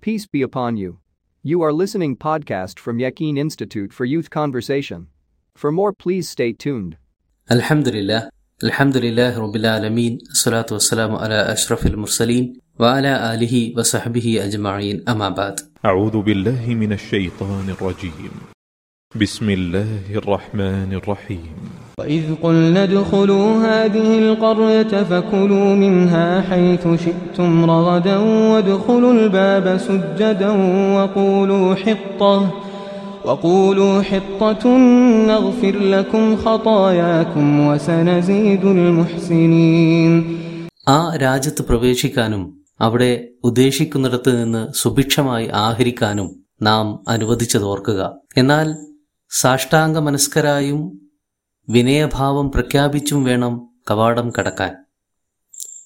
Peace be upon you. You are listening podcast from Yakin Institute for Youth Conversation. For more please stay tuned. الحمد لله الحمد لله رب العالمين الصلاة والسلام على أشرف المرسلين وعلى آله وصحبه أجمعين أما بعد أعوذ بالله من الشيطان الرجيم بسم الله الرحمن الرحيم وإذ قلنا ادخلوا هذه القرية فكلوا منها حيث شئتم رغدا وادخلوا الباب سجدا وقولوا حطة وقولوا حطة نغفر لكم خطاياكم وسنزيد المحسنين ആ രാജ്യത്ത് പ്രവേശിക്കാനും അവിടെ ഉദ്ദേശിക്കുന്നിടത്ത് നിന്ന് സുഭിക്ഷമായി ആഹരിക്കാനും നാം അനുവദിച്ചതോർക്കുക എന്നാൽ സാഷ്ടാംഗ മനസ്കരായും വിനയഭാവം പ്രഖ്യാപിച്ചും വേണം കവാടം കടക്കാൻ.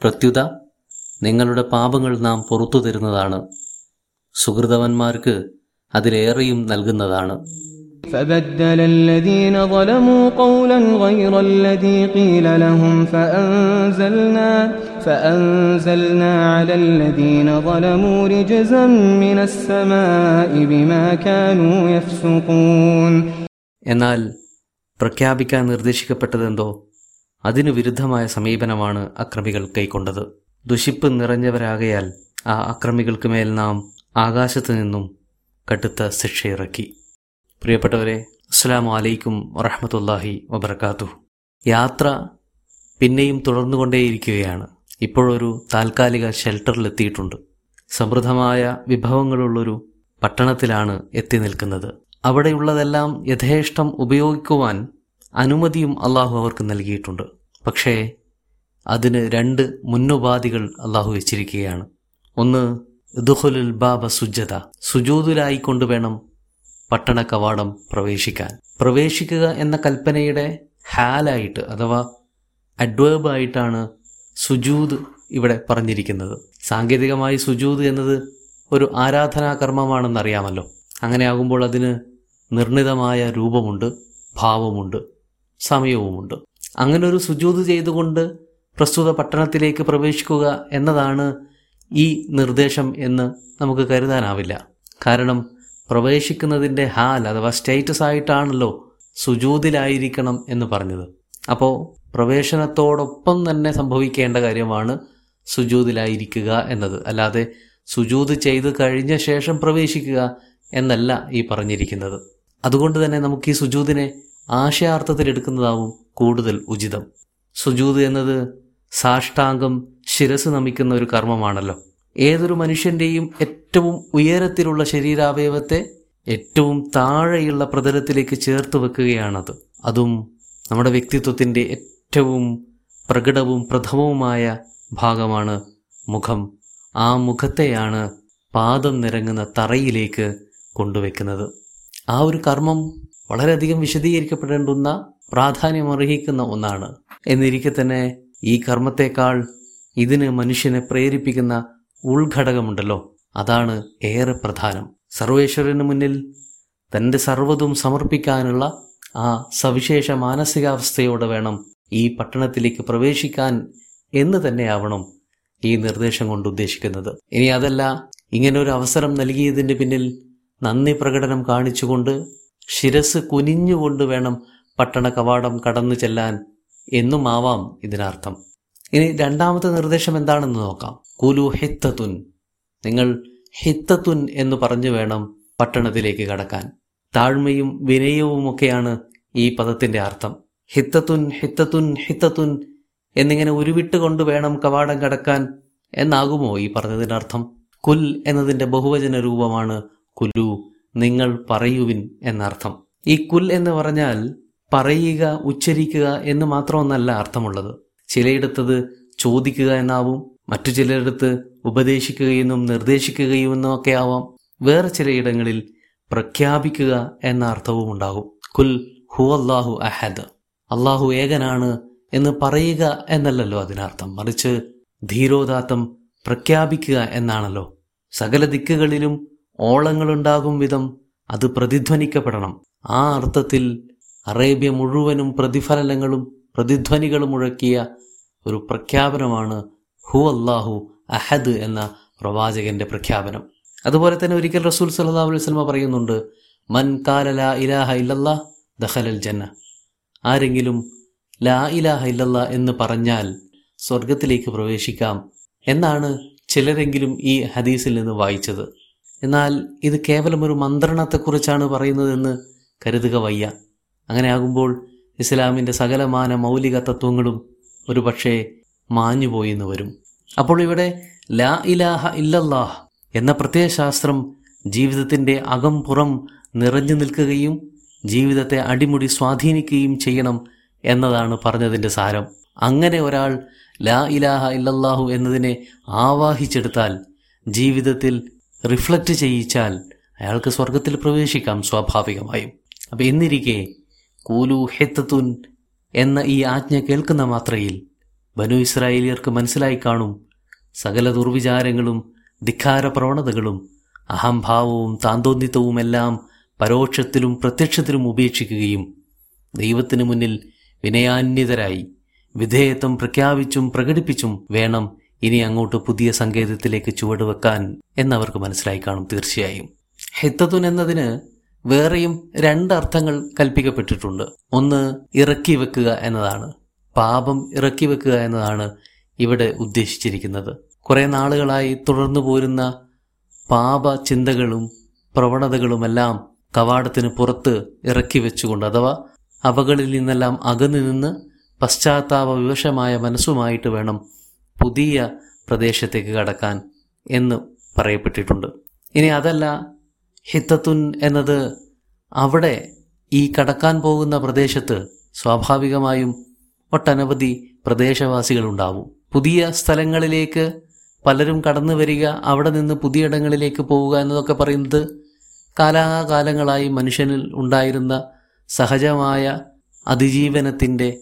പ്രത്യുത നിങ്ങളുടെ പാപങ്ങൾ നാം പുറത്തു തരുന്നതാണ്. സുഹൃതവന്മാർക്ക് അതിലേറെയും നൽകുന്നതാണ്. فبدل الذين ظلموا قولا غير الذي قيل لهم فأنزلنا فأنزلنا على الذين ظلموا رجزا من السماء بما كانوا يفسقون എന്നാൽ പ്രഖ്യാപിക്കാൻ നിർദ്ദേശിക്കപ്പെട്ടതെന്തോ അതിനു വിരുദ്ധമായ സമീപനമാണ് അക്രമികൾ കൈക്കൊണ്ടത് ദുഷിപ്പ് നിറഞ്ഞവരാകയാൽ ആ അക്രമികൾക്ക് മേൽ നാം ആകാശത്തു നിന്നും കടുത്ത ശിക്ഷയിറക്കി പ്രിയപ്പെട്ടവരെ അസ്സലാമു അലൈക്കും വറഹമത്തല്ലാഹി വബർക്കാത്തു യാത്ര പിന്നെയും തുടർന്നുകൊണ്ടേയിരിക്കുകയാണ്. ഇപ്പോഴൊരു താൽക്കാലിക ഷെൽട്ടറിലെത്തിയിട്ടുണ്ട്. സമൃദ്ധമായ വിഭവങ്ങളുള്ളൊരു പട്ടണത്തിലാണ് എത്തി നിൽക്കുന്നത്. അവിടെയുള്ളതെല്ലാം യഥേഷ്ടം ഉപയോഗിക്കുവാൻ അനുമതിയും അള്ളാഹു അവർക്ക് നൽകിയിട്ടുണ്ട്. പക്ഷേ അതിന് രണ്ട് മുന്നുപാധികൾ അള്ളാഹു വെച്ചിരിക്കുകയാണ്. ഒന്ന് ദുഹുലുൽ ബാബ സുജത സുജൂതിലായിക്കൊണ്ട് വേണം പട്ടണ കവാടം പ്രവേശിക്കാൻ. പ്രവേശിക്കുക എന്ന കൽപ്പനയുടെ ഹാലായിട്ട് അഥവാ അഡ്വേബായിട്ടാണ് സുജൂദ് ഇവിടെ പറഞ്ഞിരിക്കുന്നത്. സാങ്കേതികമായി സുജൂദ് എന്നത് ഒരു ആരാധനാ കർമ്മമാണെന്നറിയാമല്ലോ അങ്ങനെയാകുമ്പോൾ അതിന് നിർണിതമായ രൂപമുണ്ട് ഭാവമുണ്ട് സമയവുമുണ്ട്. അങ്ങനെ ഒരു സുജൂത് ചെയ്തുകൊണ്ട് പ്രസ്തുത പട്ടണത്തിലേക്ക് പ്രവേശിക്കുക എന്നതാണ് ഈ നിർദ്ദേശം എന്ന് നമുക്ക് കരുതാനാവില്ല. കാരണം പ്രവേശിക്കുന്നതിന്റെ ഹാൽ അഥവാ സ്റ്റേറ്റസ് ആയിട്ടാണല്ലോ സുജൂതിലായിരിക്കണം എന്ന് പറഞ്ഞത്. അപ്പോൾ പ്രവേശനത്തോടൊപ്പം തന്നെ സംഭവിക്കേണ്ട കാര്യമാണ് സുജൂതിലായിരിക്കുക എന്നത്. അല്ലാതെ സുജൂത് ചെയ്ത് കഴിഞ്ഞ ശേഷം പ്രവേശിക്കുക എന്നല്ല ഈ പറഞ്ഞിരിക്കുന്നത്. അതുകൊണ്ട് തന്നെ നമുക്ക് ഈ സുജൂതിനെ ആശയാർത്ഥത്തിൽ എടുക്കുന്നതാവും കൂടുതൽ ഉചിതം. സുജൂത് എന്നത് സാഷ്ടാംഗം ശിരസ് നമിക്കുന്ന ഒരു കർമ്മമാണല്ലോ. ഏതൊരു മനുഷ്യന്റെയും ഏറ്റവും ഉയരത്തിലുള്ള ശരീരാവയവത്തെ ഏറ്റവും താഴെയുള്ള പ്രതലത്തിലേക്ക് ചേർത്ത് വെക്കുകയാണത്. അതും നമ്മുടെ വ്യക്തിത്വത്തിന്റെ ഏറ്റവും പ്രകടവും പ്രഥമവുമായ ഭാഗമാണ് മുഖം. ആ മുഖത്തെയാണ് പാദം നിരങ്ങുന്ന തറയിലേക്ക് കൊണ്ടുവെക്കുന്നത്. ആ ഒരു കർമ്മം വളരെയധികം വിശദീകരിക്കപ്പെടേണ്ടുന്ന പ്രാധാന്യമർഹിക്കുന്ന ഒന്നാണ്. എന്നിരിക്കെ തന്നെ ഈ കർമ്മത്തെക്കാൾ ഇതിന് മനുഷ്യനെ പ്രേരിപ്പിക്കുന്ന ഉൾഘടകമുണ്ടല്ലോ. അതാണ് ഏറെ പ്രധാനം. സർവേശ്വരന് മുന്നിൽ തന്റെ സർവതും സമർപ്പിക്കാനുള്ള ആ സവിശേഷ മാനസികാവസ്ഥയോടെ വേണം ഈ പട്ടണത്തിലേക്ക് പ്രവേശിക്കാൻ എന്ന് തന്നെയാവണം ഈ നിർദ്ദേശം കൊണ്ട് ഉദ്ദേശിക്കുന്നത്. ഇനി അതല്ല ഇങ്ങനെ ഒരു അവസരം നൽകിയതിന്റെ പിന്നിൽ നന്ദി പ്രകടനം കാണിച്ചുകൊണ്ട് ശിരസ് കുനിഞ്ഞുകൊണ്ട് വേണം പട്ടണ കവാടം കടന്നു ചെല്ലാൻ എന്നുമാവാം ഇതിനർത്ഥം. ഇനി രണ്ടാമത്തെ നിർദ്ദേശം എന്താണെന്ന് നോക്കാം. കുലു ഹിത്തത്തുൻ. നിങ്ങൾ ഹിത്തത്തുൻ എന്ന് പറഞ്ഞു വേണം പട്ടണത്തിലേക്ക് കടക്കാൻ. താഴ്മയും വിനയവുമൊക്കെയാണ് ഈ പദത്തിന്റെ അർത്ഥം. ഹിത്തത്തുൻ ഹിത്തത്തുൻ ഹിത്തത്തുൻ എന്നിങ്ങനെ ഉരുവിട്ടുകൊണ്ട് വേണം കവാടം കടക്കാൻ എന്നാകുമോ ഈ പറഞ്ഞതിനർത്ഥം കുൽ എന്നതിന്റെ ബഹുവചന രൂപമാണ് കുലു നിങ്ങൾ പറയുവിൻ എന്നർത്ഥം. ഈ കുൽ എന്ന് പറഞ്ഞാൽ പറയുക ഉച്ചരിക്കുക എന്ന് മാത്രമൊന്നല്ല അർത്ഥമുള്ളത്. ചിലയിടത്തത് ചോദിക്കുക എന്നാവും മറ്റു ചിലയിടത്ത് ഉപദേശിക്കുകയെന്നും നിർദ്ദേശിക്കുകയും എന്നൊക്കെ ആവാം. വേറെ ചിലയിടങ്ങളിൽ പ്രഖ്യാപിക്കുക എന്ന അർത്ഥവും ഉണ്ടാകും. കുൽ ഹു അഹദ്. അള്ളാഹു ഏകനാണ് എന്ന് പറയുക എന്നല്ലല്ലോ അതിനർത്ഥം. മറിച്ച് ധീരോദാത്തം പ്രഖ്യാപിക്കുക എന്നാണല്ലോ. സകല ദിക്കുകളിലും ഓളങ്ങളുണ്ടാകും വിധം അത് പ്രതിധ്വനിക്കപ്പെടണം. ആ അർത്ഥത്തിൽ അറേബ്യ മുഴുവനും പ്രതിഫലനങ്ങളും പ്രതിധ്വനികളും മുഴക്കിയ ഒരു പ്രഖ്യാപനമാണ് ഹു അല്ലാഹു അഹദ് എന്ന പ്രവാചകന്റെ പ്രഖ്യാപനം. അതുപോലെ തന്നെ ഒരിക്കൽ റസൂൽ സല്ലാ അലൈഹി സ്വലമ പറയുന്നുണ്ട് മൻ കാല ലാ ഇലാഹ ഇല്ലല്ലാ ദഹലൽ ജന്ന ആരെങ്കിലും ലാ ഇലാഹ ഇല്ലല്ലാ എന്ന് പറഞ്ഞാൽ സ്വർഗത്തിലേക്ക് പ്രവേശിക്കാം എന്നാണ് ചിലരെങ്കിലും ഈ ഹദീസിൽ നിന്ന് വായിച്ചത്. എന്നാൽ ഇത് കേവലം ഒരു മന്ത്രണത്തെക്കുറിച്ചാണ് പറയുന്നതെന്ന് കരുതുക വയ്യ. അങ്ങനെയാകുമ്പോൾ ഇസ്ലാമിന്റെ സകലമാന മൗലിക തത്വങ്ങളും ഒരുപക്ഷെ മാഞ്ഞുപോയി എന്ന് വരും. അപ്പോൾ ഇവിടെ ലാ ഇലാഹ ഇല്ലല്ലാഹ് എന്ന പ്രത്യയശാസ്ത്രം ജീവിതത്തിന്റെ അകം പുറം നിറഞ്ഞു നിൽക്കുകയും ജീവിതത്തെ അടിമുടി സ്വാധീനിക്കുകയും ചെയ്യണം എന്നതാണ് പറഞ്ഞതിന്റെ സാരം. അങ്ങനെ ഒരാൾ ലാ ഇലാഹ ഇല്ലല്ലാഹു എന്നതിനെ ആവാഹിച്ചെടുത്താൽ ജീവിതത്തിൽ റിഫ്ലക്റ്റ് ചെയ്യിച്ചാൽ അയാൾക്ക് സ്വർഗത്തിൽ പ്രവേശിക്കാം സ്വാഭാവികമായും. അപ്പം എന്നിരിക്കെ കൂലു ഹെത്തത്തുൻ എന്ന ഈ ആജ്ഞ കേൾക്കുന്ന മാത്രയിൽ ബനു ഇസ്രായേലിയർക്ക് മനസ്സിലായി കാണും സകല ദുർവിചാരങ്ങളും ധിക്കാര പ്രവണതകളും അഹംഭാവവും താന്തോന്നിത്വവുമെല്ലാം പരോക്ഷത്തിലും പ്രത്യക്ഷത്തിലും ഉപേക്ഷിക്കുകയും ദൈവത്തിനു മുന്നിൽ വിനയാന്യതരായി വിധേയത്വം പ്രഖ്യാപിച്ചും പ്രകടിപ്പിച്ചും വേണം ഇനി അങ്ങോട്ട് പുതിയ സങ്കേതത്തിലേക്ക് ചുവടുവെക്കാൻ എന്നവർക്ക് മനസ്സിലായി കാണും തീർച്ചയായും. ഹിത്തതുൻ എന്നതിന് വേറെയും രണ്ട് അർത്ഥങ്ങൾ കൽപ്പിക്കപ്പെട്ടിട്ടുണ്ട്. ഒന്ന് ഇറക്കി വെക്കുക എന്നതാണ്. പാപം ഇറക്കി വെക്കുക എന്നതാണ് ഇവിടെ ഉദ്ദേശിച്ചിരിക്കുന്നത്. കുറെ നാളുകളായി തുടർന്നു പോരുന്ന പാപ ചിന്തകളും പ്രവണതകളുമെല്ലാം കവാടത്തിന് പുറത്ത് ഇറക്കി വെച്ചുകൊണ്ട് അഥവാ അവകളിൽ നിന്നെല്ലാം അകന്നു നിന്ന് പശ്ചാത്താപ വിവശമായ മനസ്സുമായിട്ട് വേണം പുതിയ പ്രദേശത്തേക്ക് കടക്കാൻ എന്ന് പറയപ്പെട്ടിട്ടുണ്ട്. ഇനി അതല്ല ഹിത്തത്തുൻ എന്നത് അവിടെ ഈ കടക്കാൻ പോകുന്ന പ്രദേശത്ത് സ്വാഭാവികമായും ഒട്ടനവധി പ്രദേശവാസികളുണ്ടാവും. പുതിയ സ്ഥലങ്ങളിലേക്ക് പലരും കടന്നു വരിക അവിടെ നിന്ന് പുതിയിടങ്ങളിലേക്ക് പോവുക എന്നതൊക്കെ പറയുന്നത് കാലാകാലങ്ങളായി മനുഷ്യനിൽ ഉണ്ടായിരുന്ന സഹജമായ അതിജീവനത്തിന്റെ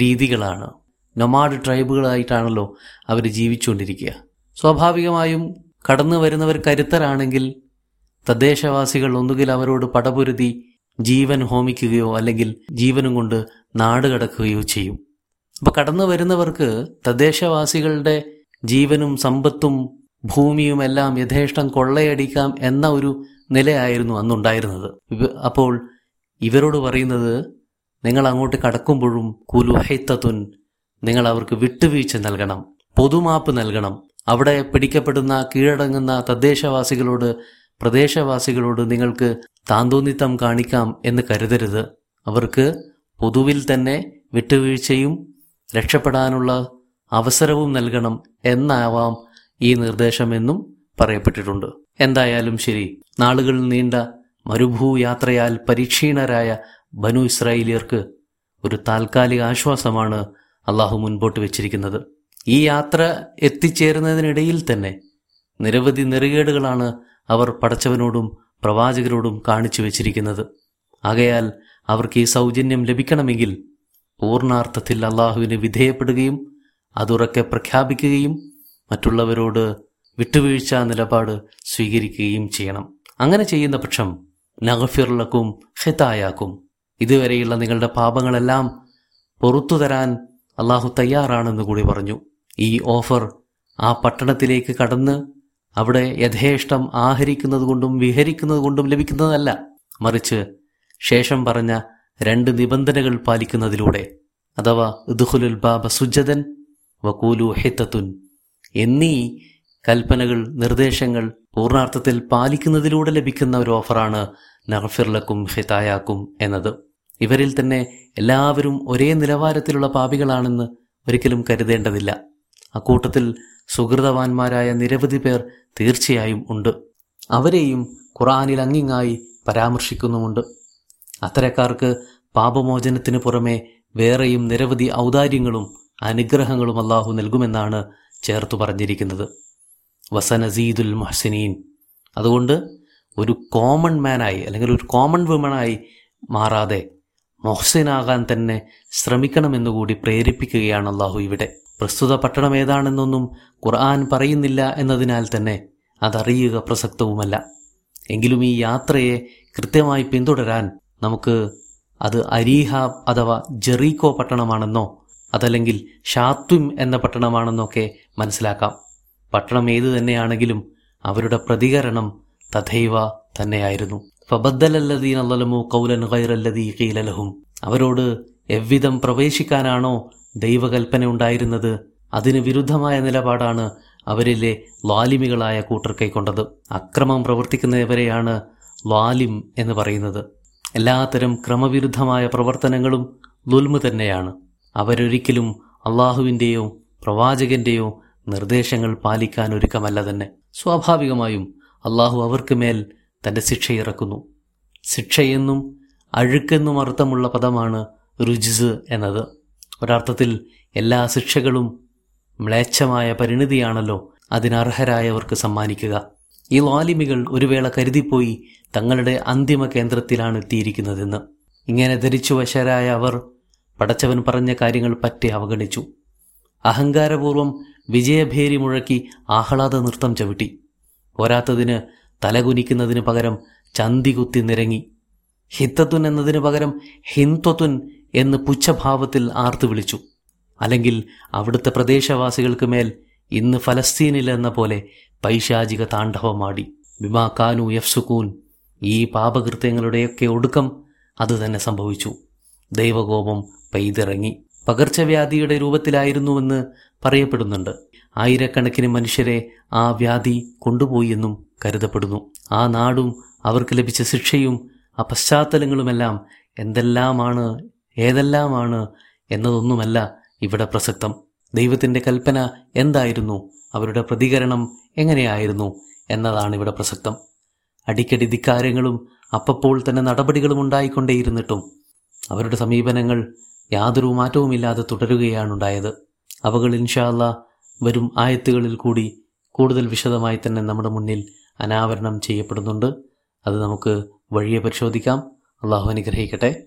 രീതികളാണ്. നൊമാഡ് ട്രൈബുകളായിട്ടാണല്ലോ അവർ ജീവിച്ചുകൊണ്ടിരിക്കുക. സ്വാഭാവികമായും കടന്നു വരുന്നവർ കരുത്തരാണെങ്കിൽ തദ്ദേശവാസികൾ ഒന്നുകിൽ അവരോട് പടപൊരുതി ജീവൻ ഹോമിക്കുകയോ അല്ലെങ്കിൽ ജീവനും കൊണ്ട് നാട് കടക്കുകയോ ചെയ്യും. അപ്പൊ കടന്നു വരുന്നവർക്ക് തദ്ദേശവാസികളുടെ ജീവനും സമ്പത്തും ഭൂമിയും എല്ലാം യഥേഷ്ടം കൊള്ളയടിക്കാം എന്ന ഒരു നിലയായിരുന്നു അന്നുണ്ടായിരുന്നത്. അപ്പോൾ ഇവരോട് പറയുന്നത് നിങ്ങൾ അങ്ങോട്ട് കടക്കുമ്പോഴും കുലുഹൈത്തത്തുൻ നിങ്ങൾ അവർക്ക് വിട്ടുവീഴ്ച നൽകണം പൊതുമാപ്പ് നൽകണം. അവിടെ പിടിക്കപ്പെടുന്ന കീഴടങ്ങുന്ന തദ്ദേശവാസികളോട് പ്രദേശവാസികളോട് നിങ്ങൾക്ക് താന്തോന്നിത്തം കാണിക്കാം എന്ന് കരുതരുത്. അവർക്ക് പൊതുവിൽ തന്നെ വിട്ടുവീഴ്ചയും രക്ഷപ്പെടാനുള്ള അവസരവും നൽകണം എന്നാവാം ഈ നിർദ്ദേശമെന്നും പറയപ്പെട്ടിട്ടുണ്ട്. എന്തായാലും ശരി നാളുകൾ നീണ്ട മരുഭൂയാത്രയാൽ പരീക്ഷീണരായ ബനു ഇസ്രായേലിയർക്ക് ഒരു താൽക്കാലിക ആശ്വാസമാണ് അള്ളാഹു മുൻപോട്ട് വെച്ചിരിക്കുന്നത്. ഈ യാത്ര എത്തിച്ചേരുന്നതിനിടയിൽ തന്നെ നിരവധി നെറുകേടുകളാണ് അവർ പടച്ചവനോടും പ്രവാചകരോടും കാണിച്ചു വെച്ചിരിക്കുന്നത്. ആകയാൽ അവർക്ക് ഈ സൗജന്യം ലഭിക്കണമെങ്കിൽ പൂർണാർത്ഥത്തിൽ അള്ളാഹുവിന് വിധേയപ്പെടുകയും അതുറക്കെ പ്രഖ്യാപിക്കുകയും മറ്റുള്ളവരോട് വിട്ടുവീഴ്ച നിലപാട് സ്വീകരിക്കുകയും ചെയ്യണം. അങ്ങനെ ചെയ്യുന്ന പക്ഷം നഗഫിർലക്കും ഹിതായാക്കും. ഇതുവരെയുള്ള നിങ്ങളുടെ പാപങ്ങളെല്ലാം പുറത്തു തരാൻ അള്ളാഹു തയ്യാറാണെന്ന് കൂടി പറഞ്ഞു. ഈ ഓഫർ ആ പട്ടണത്തിലേക്ക് കടന്ന് അവിടെ യഥേഷ്ടം ആഹരിക്കുന്നത് കൊണ്ടും വിഹരിക്കുന്നത് കൊണ്ടും ലഭിക്കുന്നതല്ല. മറിച്ച് ശേഷം പറഞ്ഞ രണ്ട് നിബന്ധനകൾ പാലിക്കുന്നതിലൂടെ. അഥവാ ഇദ്ഖുലുൽ ബാബ സുജതൻ വകൂലു ഹിത്തത്തുൻ. എന്നീ കൽപ്പനകൾ നിർദ്ദേശങ്ങൾ പൂർണാർത്ഥത്തിൽ പാലിക്കുന്നതിലൂടെ ലഭിക്കുന്ന ഒരു ഓഫറാണ് നഹഫിർലക്കും ഹിതായാക്കും എന്നത്. ഇവരിൽ തന്നെ എല്ലാവരും ഒരേ നിലവാരത്തിലുള്ള പാപികളാണെന്ന് ഒരിക്കലും കരുതേണ്ടതില്ല. അക്കൂട്ടത്തിൽ സുഹൃതവാന്മാരായ നിരവധി പേർ തീർച്ചയായും ഉണ്ട്. അവരെയും ഖുറാനിൽ അങ്ങിങ്ങായി പരാമർശിക്കുന്നുമുണ്ട്. അത്തരക്കാർക്ക് പാപമോചനത്തിന് പുറമെ വേറെയും നിരവധി ഔദാര്യങ്ങളും അനുഗ്രഹങ്ങളും അള്ളാഹു നൽകുമെന്നാണ് ചേർത്തു പറഞ്ഞിരിക്കുന്നത്. വസനസീദുൽ മഹ്സിനീൻ. അതുകൊണ്ട് ഒരു കോമൺ മാനായി അല്ലെങ്കിൽ ഒരു കോമൺ വിമണായി മാറാതെ മൊഹ്സിനാകാൻ തന്നെ ശ്രമിക്കണമെന്നുകൂടി പ്രേരിപ്പിക്കുകയാണ് അള്ളാഹു ഇവിടെ. പ്രസ്തുത പട്ടണം ഏതാണെന്നൊന്നും ഖുർആൻ പറയുന്നില്ല എന്നതിനാൽ തന്നെ അതറിയുക പ്രസക്തവുമല്ല. എങ്കിലും ഈ യാത്രയെ കൃത്യമായി പിന്തുടരാൻ നമുക്ക് അത് അരീഹ അഥവാ ജെറീക്കോ പട്ടണമാണെന്നോ അതല്ലെങ്കിൽ ഷാത്വിം എന്ന പട്ടണമാണെന്നൊക്കെ മനസ്സിലാക്കാം. പട്ടണം ഏതു തന്നെയാണെങ്കിലും അവരുടെ പ്രതികരണം തഥൈവ തന്നെയായിരുന്നു. ഫബദ്ദലല്ലദീൻ അല്ലമു കൗലൻ ഗൈറല്ലദീ കീലലഹും അവരോട് എവ്വിധം പ്രവേശിക്കാനാണോ ദൈവകൽപ്പന ഉണ്ടായിരുന്നത് അതിന് വിരുദ്ധമായ നിലപാടാണ് അവരിലെ ലാലിമികളായ കൂട്ടർ കൈക്കൊണ്ടത്. അക്രമം പ്രവർത്തിക്കുന്നവരെയാണ് ലാലിം എന്ന് പറയുന്നത്. എല്ലാത്തരം ക്രമവിരുദ്ധമായ പ്രവർത്തനങ്ങളും ദുൽമു തന്നെയാണ്. അവരൊരിക്കലും അള്ളാഹുവിന്റെയോ പ്രവാചകന്റെയോ നിർദ്ദേശങ്ങൾ പാലിക്കാൻ ഒരുക്കമല്ല തന്നെ. സ്വാഭാവികമായും അള്ളാഹു അവർക്ക് മേൽ ശിക്ഷ ശിക്ഷയിറക്കുന്നു ശിക്ഷയെന്നും അഴുക്കെന്നും അർത്ഥമുള്ള പദമാണ് രുജിസ് എന്നത്. ഒരർത്ഥത്തിൽ എല്ലാ ശിക്ഷകളും മ്ലേച്ഛമായ പരിണിതിയാണല്ലോ അതിനർഹരായവർക്ക് സമ്മാനിക്കുക. ഈ ലാലിമികൾ ഒരു വേള കരുതിപ്പോയി തങ്ങളുടെ അന്തിമ കേന്ദ്രത്തിലാണ് എത്തിയിരിക്കുന്നതെന്ന്. ഇങ്ങനെ ധരിച്ചു വശരായ അവർ പടച്ചവൻ പറഞ്ഞ കാര്യങ്ങൾ പറ്റി അവഗണിച്ചു. അഹങ്കാരപൂർവം വിജയഭേരി മുഴക്കി ആഹ്ലാദ നൃത്തം ചവിട്ടി. പോരാത്തതിന് തലകുനിക്കുന്നതിന് പകരം ചന്തി കുത്തി നിരങ്ങി. ഹിത്തത്തുൻ എന്നതിന് പകരം ഹിന്ത്വത്തുൻ എന്ന് പുച്ഛഭാവത്തിൽ ആർത്തു വിളിച്ചു. അല്ലെങ്കിൽ അവിടുത്തെ പ്രദേശവാസികൾക്ക് മേൽ ഇന്ന് ഫലസ്തീനിൽ എന്ന പോലെ പൈശാചിക താണ്ഡവമാടി. ബിമാ കാനു യഫ്സുക്കൂൻ ഈ പാപകൃത്യങ്ങളുടെയൊക്കെ ഒടുക്കം അതുതന്നെ സംഭവിച്ചു. ദൈവകോപം പെയ്തിറങ്ങി. പകർച്ചവ്യാധിയുടെ രൂപത്തിലായിരുന്നുവെന്ന് പറയപ്പെടുന്നുണ്ട്. ആയിരക്കണക്കിന് മനുഷ്യരെ ആ വ്യാധി കൊണ്ടുപോയി എന്നും കരുതപ്പെടുന്നു. ആ നാടും അവർക്ക് ലഭിച്ച ശിക്ഷയും ആ പശ്ചാത്തലങ്ങളുമെല്ലാം എന്തെല്ലാമാണ് ഏതെല്ലാമാണ് എന്നതൊന്നുമല്ല ഇവിടെ പ്രസക്തം. ദൈവത്തിന്റെ കൽപ്പന എന്തായിരുന്നു? അവരുടെ പ്രതികരണം എങ്ങനെയായിരുന്നു? എന്നതാണ് ഇവിടെ പ്രസക്തം. അടിക്കടി ധിക്കാരങ്ങളും അപ്പപ്പോൾ തന്നെ നടപടികളും ഉണ്ടായിക്കൊണ്ടേയിരുന്നിട്ടും അവരുടെ സമീപനങ്ങൾ യാതൊരു മാറ്റവുമില്ലാതെ തുടരുകയാണുണ്ടായത്. അവകൾ ഇൻഷാല്ല വരും ആയത്തുകളിൽ കൂടി കൂടുതൽ വിശദമായി തന്നെ നമ്മുടെ മുന്നിൽ അനാവരണം ചെയ്യപ്പെടുന്നുണ്ട്. അത് നമുക്ക് വഴിയെ പരിശോധിക്കാം. അള്ളാഹു അനുഗ്രഹിക്കട്ടെ.